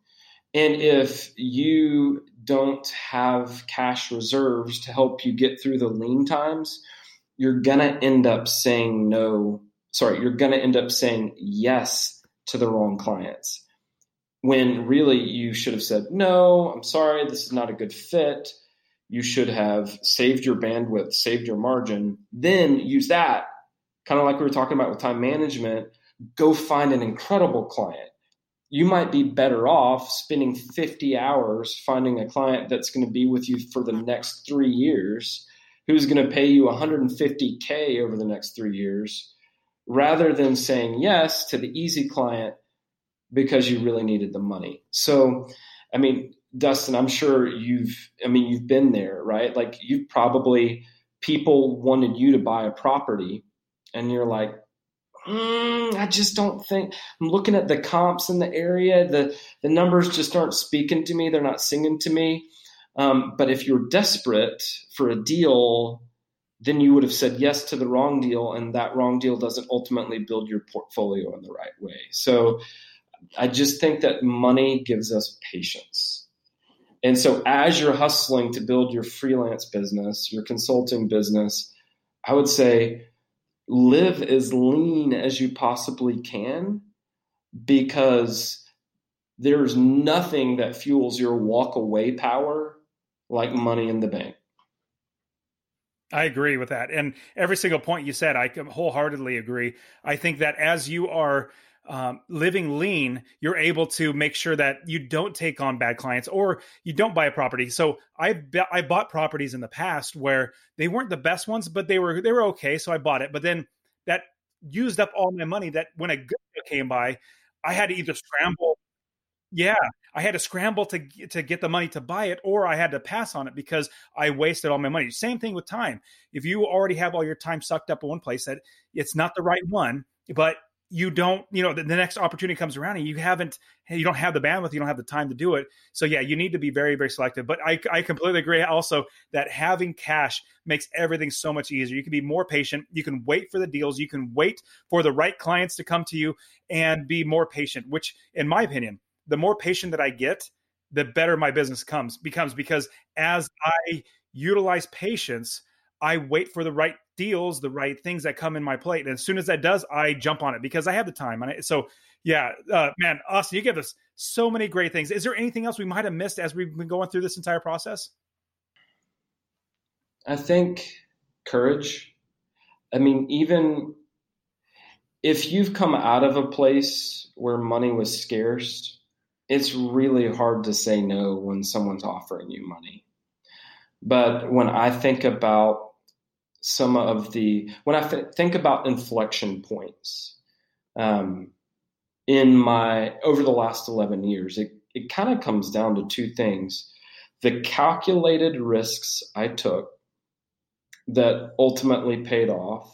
And if you don't have cash reserves to help you get through the lean times, you're gonna end up saying no. Sorry, you're gonna end up saying yes to the wrong clients. When really you should have said, no, I'm sorry, this is not a good fit you should have saved your bandwidth, saved your margin, then use that, kind of like we were talking about with time management, go find an incredible client. You might be better off spending 50 hours finding a client that's going to be with you for the next three years, who's going to pay you 150K over the next three years, rather than saying yes to the easy client because you really needed the money. So, I mean, Dustin, I'm sure you've, I mean, you've been there, right? Like you've probably, people wanted you to buy a property and you're like, mm, I just don't think, I'm looking at the comps in the area. The, the numbers just aren't speaking to me. They're not singing to me. Um, but if you're desperate for a deal, then you would have said yes to the wrong deal, and that wrong deal doesn't ultimately build your portfolio in the right way. So I just think that money gives us patience. And so as you're hustling to build your freelance business, your consulting business, I would say live as lean as you possibly can because there's nothing that fuels your walk away power like money in the bank. I agree with that. And every single point you said, I wholeheartedly agree. I think that as you are um, living lean, you're able to make sure that you don't take on bad clients or you don't buy a property. So I I bought properties in the past where they weren't the best ones, but they were they were okay. So I bought it. But then that used up all my money. That when a good came by, I had to either scramble yeah, I had to scramble to to get the money to buy it, or I had to pass on it because I wasted all my money. Same thing with time. If you already have all your time sucked up in one place, that it's not the right one, but you don't, you know, the, the, next opportunity comes around and you haven't, you don't have the bandwidth, you don't have the time to do it. So yeah, you need to be very, very selective. But I, I completely agree also that having cash makes everything so much easier. You can be more patient. You can wait for the deals. You can wait for the right clients to come to you and be more patient, which in my opinion, the more patient that I get, the better my business comes becomes because as I utilize patience, I wait for the right deals, the right things that come in my plate. And as soon as that does, I jump on it because I have the time. And so, yeah, uh, man, Austin, you give us so many great things. Is there anything else we might have missed as we've been going through this entire process? I think courage. I mean, even if you've come out of a place where money was scarce, it's really hard to say no when someone's offering you money. But when I think about some of the, when I th- think about inflection points um, in my, over the last 11 years, it, it kind of comes down to two things the calculated risks I took that ultimately paid off.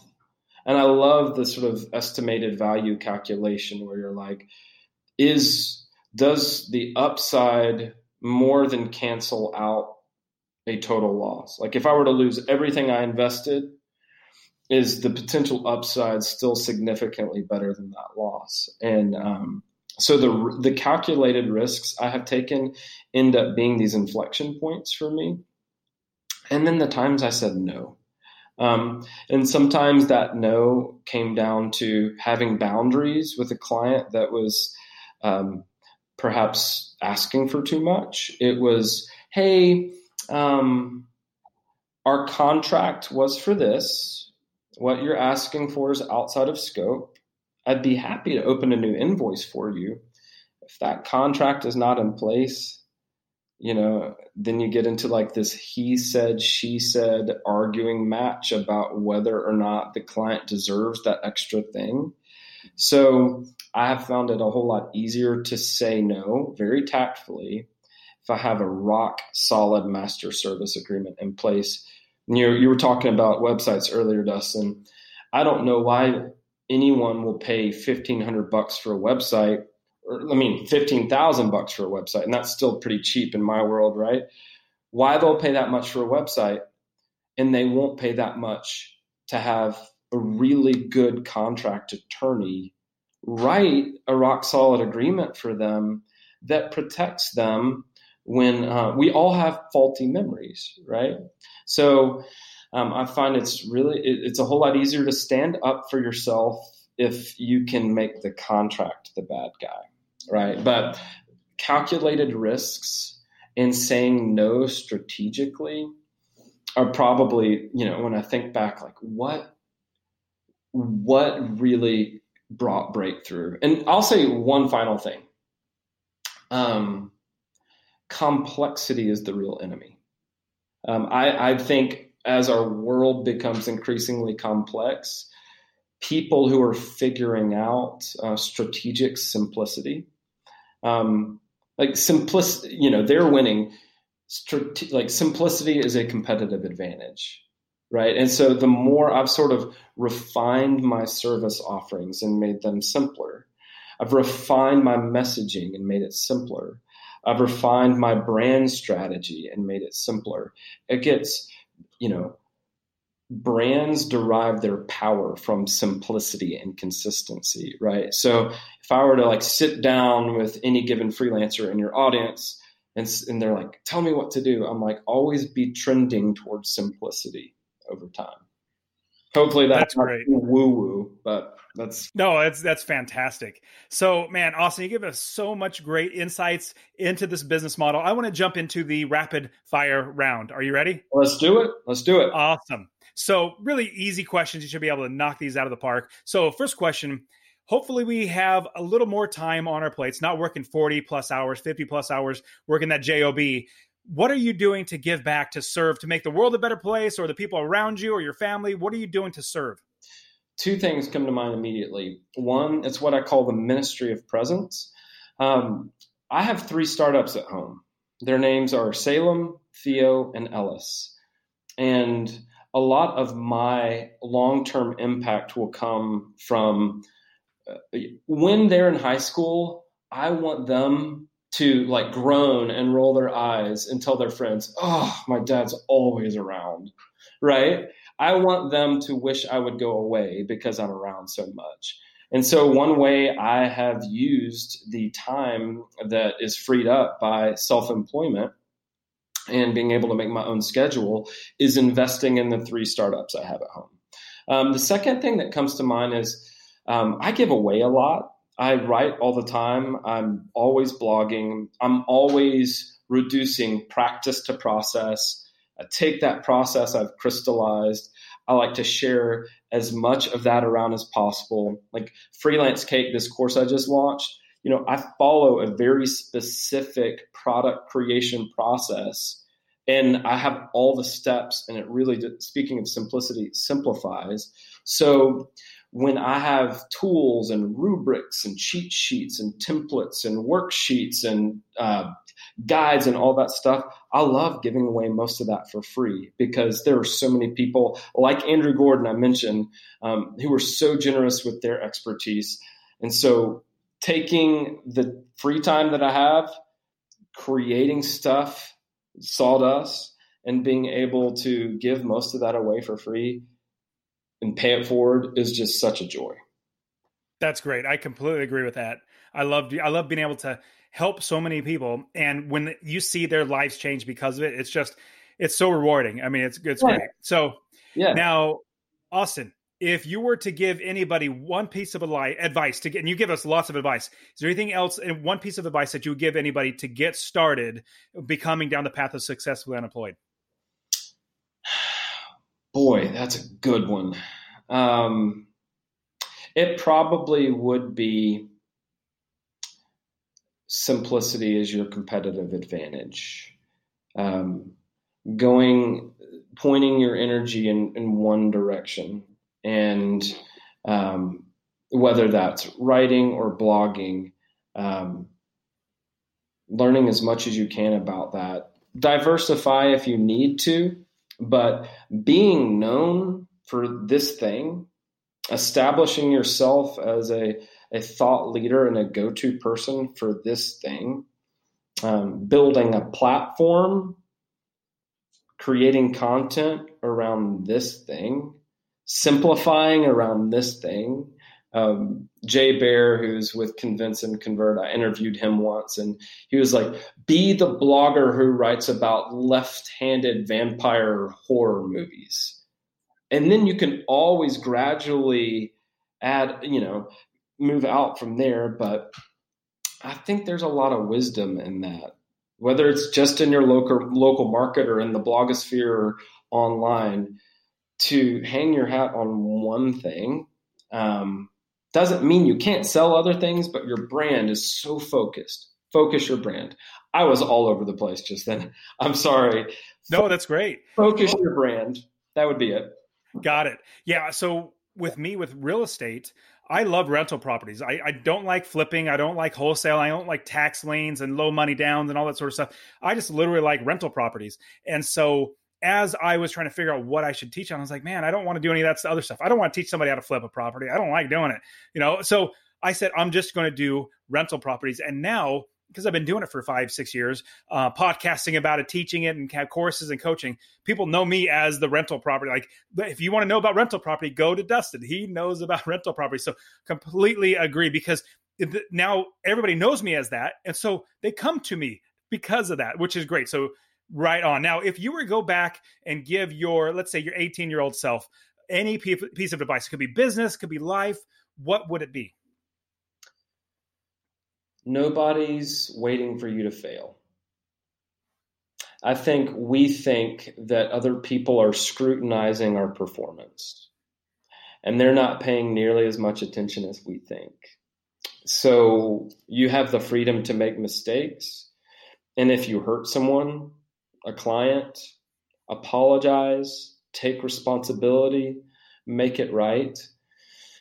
And I love the sort of estimated value calculation where you're like, is does the upside more than cancel out a total loss? Like if I were to lose everything I invested, is the potential upside still significantly better than that loss? And um, so the the calculated risks I have taken end up being these inflection points for me. And then the times I said no. Um, and sometimes that no came down to having boundaries with a client that was um, perhaps asking for too much. It was, hey, um, our contract was for this. What you're asking for is outside of scope. I'd be happy to open a new invoice for you. If that contract is not in place, you know, then you get into like this he said, she said arguing match about whether or not the client deserves that extra thing. So I have found it a whole lot easier to say no very tactfully if I have a rock solid master service agreement in place. You you were talking about websites earlier, Dustin. I don't know why anyone will pay fifteen hundred bucks for a website, or I mean fifteen thousand bucks for a website, and that's still pretty cheap in my world, right? Why they'll pay that much for a website, and they won't pay that much to have a really good contract attorney write a rock solid agreement for them that protects them when uh, we all have faulty memories, right? So um, I find it's really it, it's a whole lot easier to stand up for yourself if you can make the contract the bad guy, right? But calculated risks and saying no strategically are probably you know when I think back like what what really brought breakthrough. And I'll say one final thing. Um, complexity is the real enemy. Um, I, I think as our world becomes increasingly complex, people who are figuring out uh, strategic simplicity, um, like simplicity, you know, they're winning. Strate- like simplicity is a competitive advantage right? And so the more I've sort of refined my service offerings and made them simpler, I've refined my messaging and made it simpler. I've refined my brand strategy and made it simpler. It gets, you know, brands derive their power from simplicity and consistency, right? So if I were to like sit down with any given freelancer in your audience and, and they're like, tell me what to do, I'm like, always be trending towards simplicity over time. Hopefully that's, that's great. Woo woo, but that's no, that's that's fantastic. So, man, Austin, you give us so much great insights into this business model. I want to jump into the rapid fire round. Are you ready? Let's do it. Let's do it. Awesome. So, really easy questions. You should be able to knock these out of the park. So, first question. Hopefully, we have a little more time on our plates, not working 40 plus hours, 50 plus hours, working that JOB what are you doing to give back to serve to make the world a better place or the people around you or your family? What are you doing to serve? Two things come to mind immediately. One it's what i call the ministry of presence. Um, i have three startups at home. Their names are salem theo and ellis. And a lot of my long-term impact will come from uh, when they're in high school i want them to like groan and roll their eyes and tell their friends, "Oh, my dad's always around." Right? I want them to wish I would go away because I'm around so much. And so one way I have used the time that is freed up by self-employment and being able to make my own schedule is investing in the three startups I have at home. Um, the second thing that comes to mind is um, I give away a lot I write all the time. I'm always blogging. I'm always reducing practice to process. I take that process I've crystallized. I like to share as much of that around as possible. Like Freelance Cake, this course I just launched, you know, I follow a very specific product creation process and I have all the steps and it really, speaking of simplicity, simplifies. So when I have tools and rubrics and cheat sheets and templates and worksheets and uh, guides and all that stuff, I love giving away most of that for free because there are so many people like Andrew Gordon, I mentioned, um, who are so generous with their expertise. And so taking the free time that I have, creating stuff, sawdust, and being able to give most of that away for free and pay it forward is just such a joy. That's great. I completely agree with that. I love I love being able to help so many people, and when you see their lives change because of it, it's just it's so rewarding. I mean, it's it's yeah. great. So yeah. Now, Austin, if you were to give anybody one piece of advice to get, and you give us lots of advice, is there anything else, and one piece of advice that you would give anybody to get started becoming down the path of successfully unemployed? Boy, that's a good one. Um, it probably would be simplicity is your competitive advantage. Um, going, pointing your energy in, in one direction, and um, whether that's writing or blogging, um, learning as much as you can about that. Diversify if you need to, but being known for this thing, establishing yourself as a, a thought leader and a go to person for this thing, um, building a platform, creating content around this thing, simplifying around this thing, um, Jay Baer, who's with Convince and Convert, I interviewed him once, and he was like, "Be the blogger who writes about left-handed vampire horror movies, and then you can always gradually add, you know, move out from there." But I think there's a lot of wisdom in that, whether it's just in your local local market or in the blogosphere or online, to hang your hat on one thing. Um, doesn't mean you can't sell other things, but your brand is so focused. Focus your brand. I was all over the place just then. I'm sorry. No, that's great. Focus your brand. That would be it. Got it. Yeah. So with me, with real estate, I love rental properties. I, I, don't like flipping. I don't like wholesale. I don't like tax liens and low money downs and all that sort of stuff. I just literally like rental properties. And so as I was trying to figure out what I should teach on, I was like, man, I don't want to do any of that other stuff. I don't want to teach somebody how to flip a property. I don't like doing it, you know. So I said, I'm just going to do rental properties. And now because I've been doing it for five, six years, uh, podcasting about it, teaching it, and have courses and coaching. People know me as the rental property. Like, if you want to know about rental property, go to Dustin. He knows about rental property. So, completely agree because now everybody knows me as that, and so they come to me because of that, which is great. So, right on. Now, if you were to go back and give your, let's say, your 18 year old self any piece of advice, it could be business, could be life, what would it be? Nobody's waiting for you to fail. I think we think that other people are scrutinizing our performance and they're not paying nearly as much attention as we think. So you have the freedom to make mistakes. And if you hurt someone, a client, apologize, take responsibility, make it right.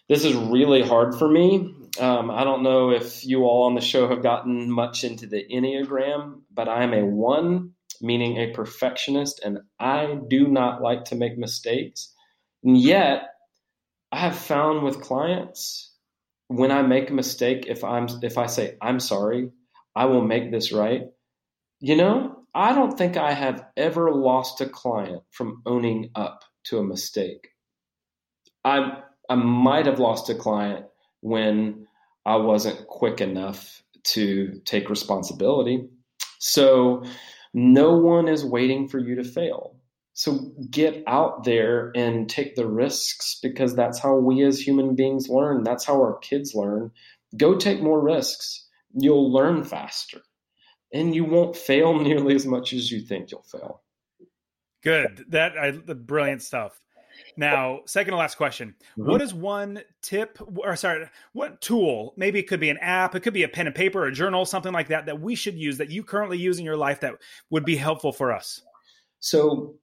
This is really hard for me. Um, I don't know if you all on the show have gotten much into the Enneagram, but I am a one, meaning a perfectionist, and I do not like to make mistakes. And yet, I have found with clients when I make a mistake, if I'm if I say I'm sorry, I will make this right. You know, I don't think I have ever lost a client from owning up to a mistake. I I might have lost a client when I wasn't quick enough to take responsibility. So no one is waiting for you to fail. So get out there and take the risks because that's how we as human beings learn. That's how our kids learn. Go take more risks. You'll learn faster and you won't fail nearly as much as you think you'll fail. Good. That I, the brilliant stuff. Now, second to last question. Mm-hmm. What is one tip or sorry, what tool, maybe it could be an app, it could be a pen and paper, a journal, something like that, that we should use that you currently use in your life that would be helpful for us? So,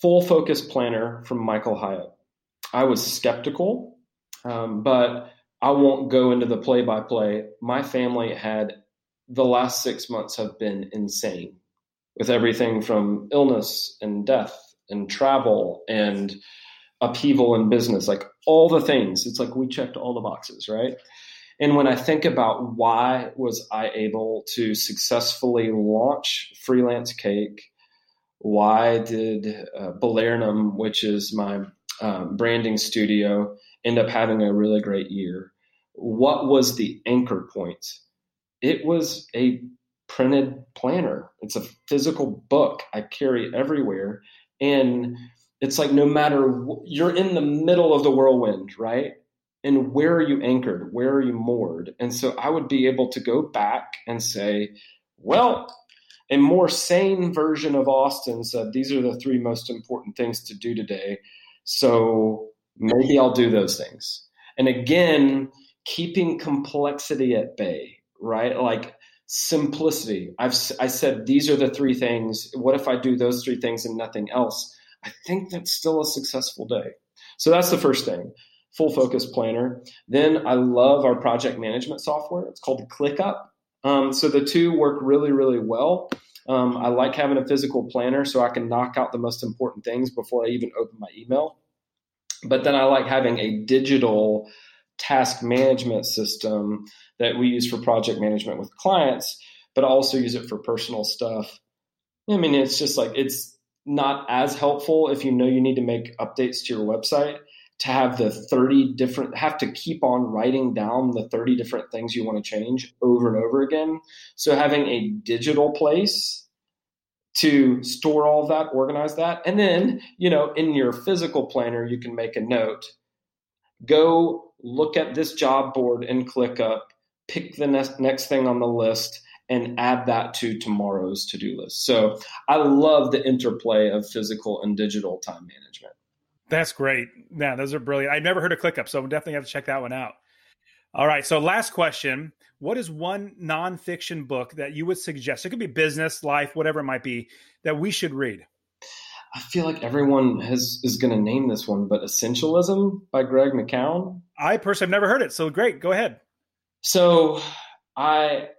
Full Focus Planner from Michael Hyatt. I was skeptical, um, but I won't go into the play by play. My family had the last six months have been insane with everything from illness and death and travel and upheaval in business, like all the things. It's like we checked all the boxes, right? And when I think about why was I able to successfully launch Freelance Cake, why did uh, Balernum, which is my um, branding studio, end up having a really great year? What was the anchor point? It was a printed planner. It's a physical book I carry everywhere. And it's like no matter you're in the middle of the whirlwind right? And where are you anchored? Where are you moored? And so i would be able to go back and say well a more sane version of austin said these are the three most important things to do today. So maybe i'll do those things. And again keeping complexity at bay right like simplicity. I've I said these are the three things. What if I do those three things and nothing else? I think that's still a successful day. So that's the first thing. Full focus planner. Then I love our project management software. It's called ClickUp. Um, so the two work really, really well. Um, I like having a physical planner so I can knock out the most important things before I even open my email. But then I like having a digital task management system that we use for project management with clients, but also use it for personal stuff. I mean, it's just like it's not as helpful if you know you need to make updates to your website to have the 30 different have to keep on writing down the 30 different things you want to change over and over again so having a digital place to store all that organize that and then you know in your physical planner you can make a note go look at this job board and ClickUp, pick the next, next thing on the list, and add that to tomorrow's to do list. So I love the interplay of physical and digital time management. That's great. Yeah, those are brilliant. I've never heard of ClickUp, so definitely have to check that one out. All right. So, last question What is one nonfiction book that you would suggest? It could be business, life, whatever it might be, that we should read. I feel like everyone has is going to name this one, but Essentialism by Greg McKeown. I personally have never heard it, so great, go ahead. So I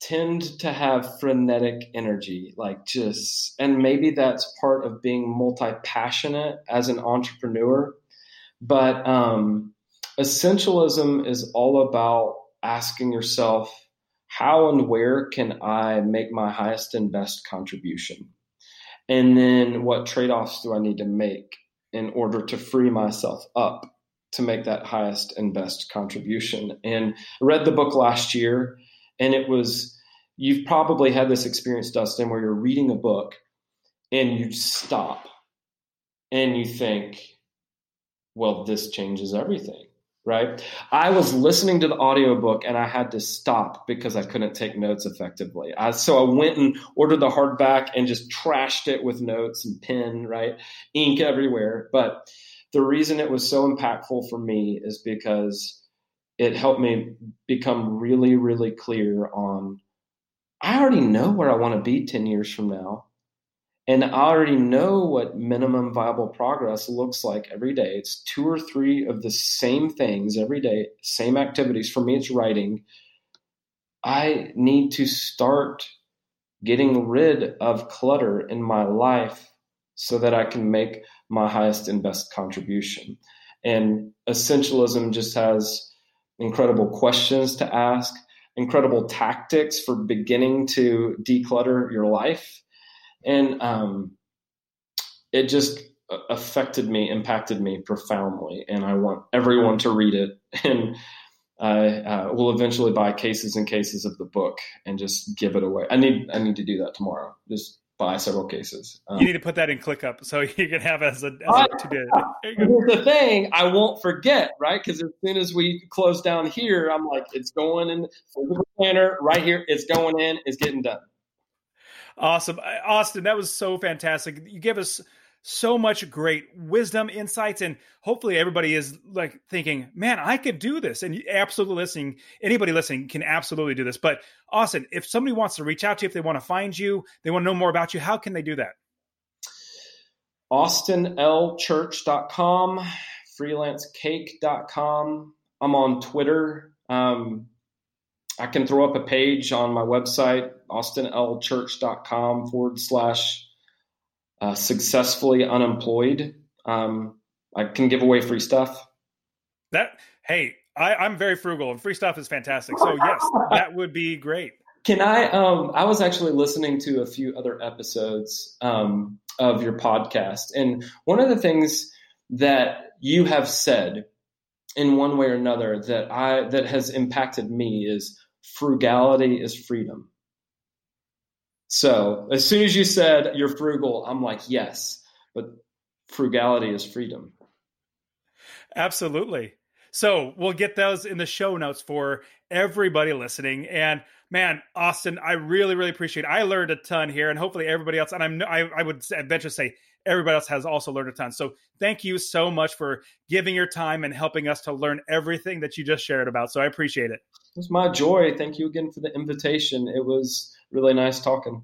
tend to have frenetic energy, like just, and maybe that's part of being multi passionate as an entrepreneur. But um, essentialism is all about asking yourself, how and where can I make my highest and best contribution? And then what trade offs do I need to make in order to free myself up to make that highest and best contribution? And I read the book last year, and it was, you've probably had this experience, Dustin, where you're reading a book and you stop and you think, well, this changes everything right? I was listening to the audiobook and I had to stop because I couldn't take notes effectively. I, so I went and ordered the hardback and just trashed it with notes and pen, right? Ink everywhere. But the reason it was so impactful for me is because it helped me become really, really clear on I already know where I want to be 10 years from now. And I already know what minimum viable progress looks like every day. It's two or three of the same things every day, same activities. For me, it's writing. I need to start getting rid of clutter in my life so that I can make my highest and best contribution. And essentialism just has incredible questions to ask, incredible tactics for beginning to declutter your life and um, it just affected me, impacted me profoundly, and I want everyone to read it. And I uh, will eventually buy cases and cases of the book and just give it away. I need I need to do that tomorrow. Just buy several cases. Um, you need to put that in ClickUp so you can have as a, as a to-do. Here's the thing: I won't forget, right? Because as soon as we close down here, I'm like, it's going in the planner right here. It's going in. It's getting done. Awesome. Austin, that was so fantastic. You gave us so much great wisdom, insights, and hopefully everybody is like thinking, man, I could do this. And absolutely listening, anybody listening can absolutely do this. But Austin, if somebody wants to reach out to you, if they want to find you, they want to know more about you, how can they do that? AustinLChurch.com, freelancecake.com. I'm on Twitter. Um, I can throw up a page on my website, austinlchurch.com forward slash uh, successfully unemployed. Um, I can give away free stuff. That hey, I, I'm very frugal and free stuff is fantastic. So yes, that would be great. Can I? Um, I was actually listening to a few other episodes um, of your podcast, and one of the things that you have said in one way or another that I that has impacted me is frugality is freedom. So as soon as you said you're frugal, I'm like, yes, but frugality is freedom. Absolutely. So we'll get those in the show notes for everybody listening. And man, Austin, I really, really appreciate it. I learned a ton here, and hopefully everybody else. And I'm, I, I would venture to say everybody else has also learned a ton. So thank you so much for giving your time and helping us to learn everything that you just shared about. So I appreciate it. It was my joy. Thank you again for the invitation. It was really nice talking.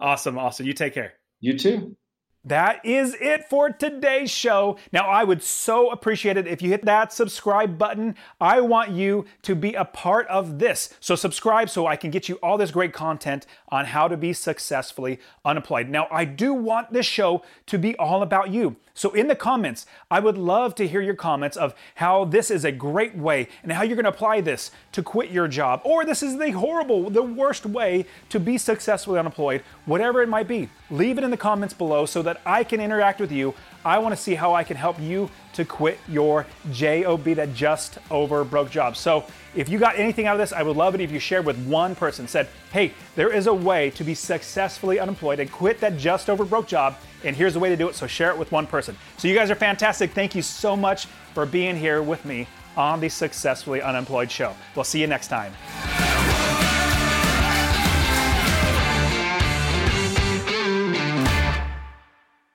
Awesome. Awesome. You take care. You too. That is it for today's show. Now, I would so appreciate it if you hit that subscribe button. I want you to be a part of this. So, subscribe so I can get you all this great content on how to be successfully unemployed. Now, I do want this show to be all about you. So, in the comments, I would love to hear your comments of how this is a great way and how you're going to apply this to quit your job, or this is the horrible, the worst way to be successfully unemployed, whatever it might be. Leave it in the comments below so that I can interact with you. I want to see how I can help you to quit your JOB, that just over broke job. So, if you got anything out of this, I would love it if you shared with one person, said, hey, there is a way to be successfully unemployed and quit that just over broke job and here's the way to do it. So share it with one person. So you guys are fantastic. Thank you so much for being here with me on the Successfully Unemployed show. We'll see you next time.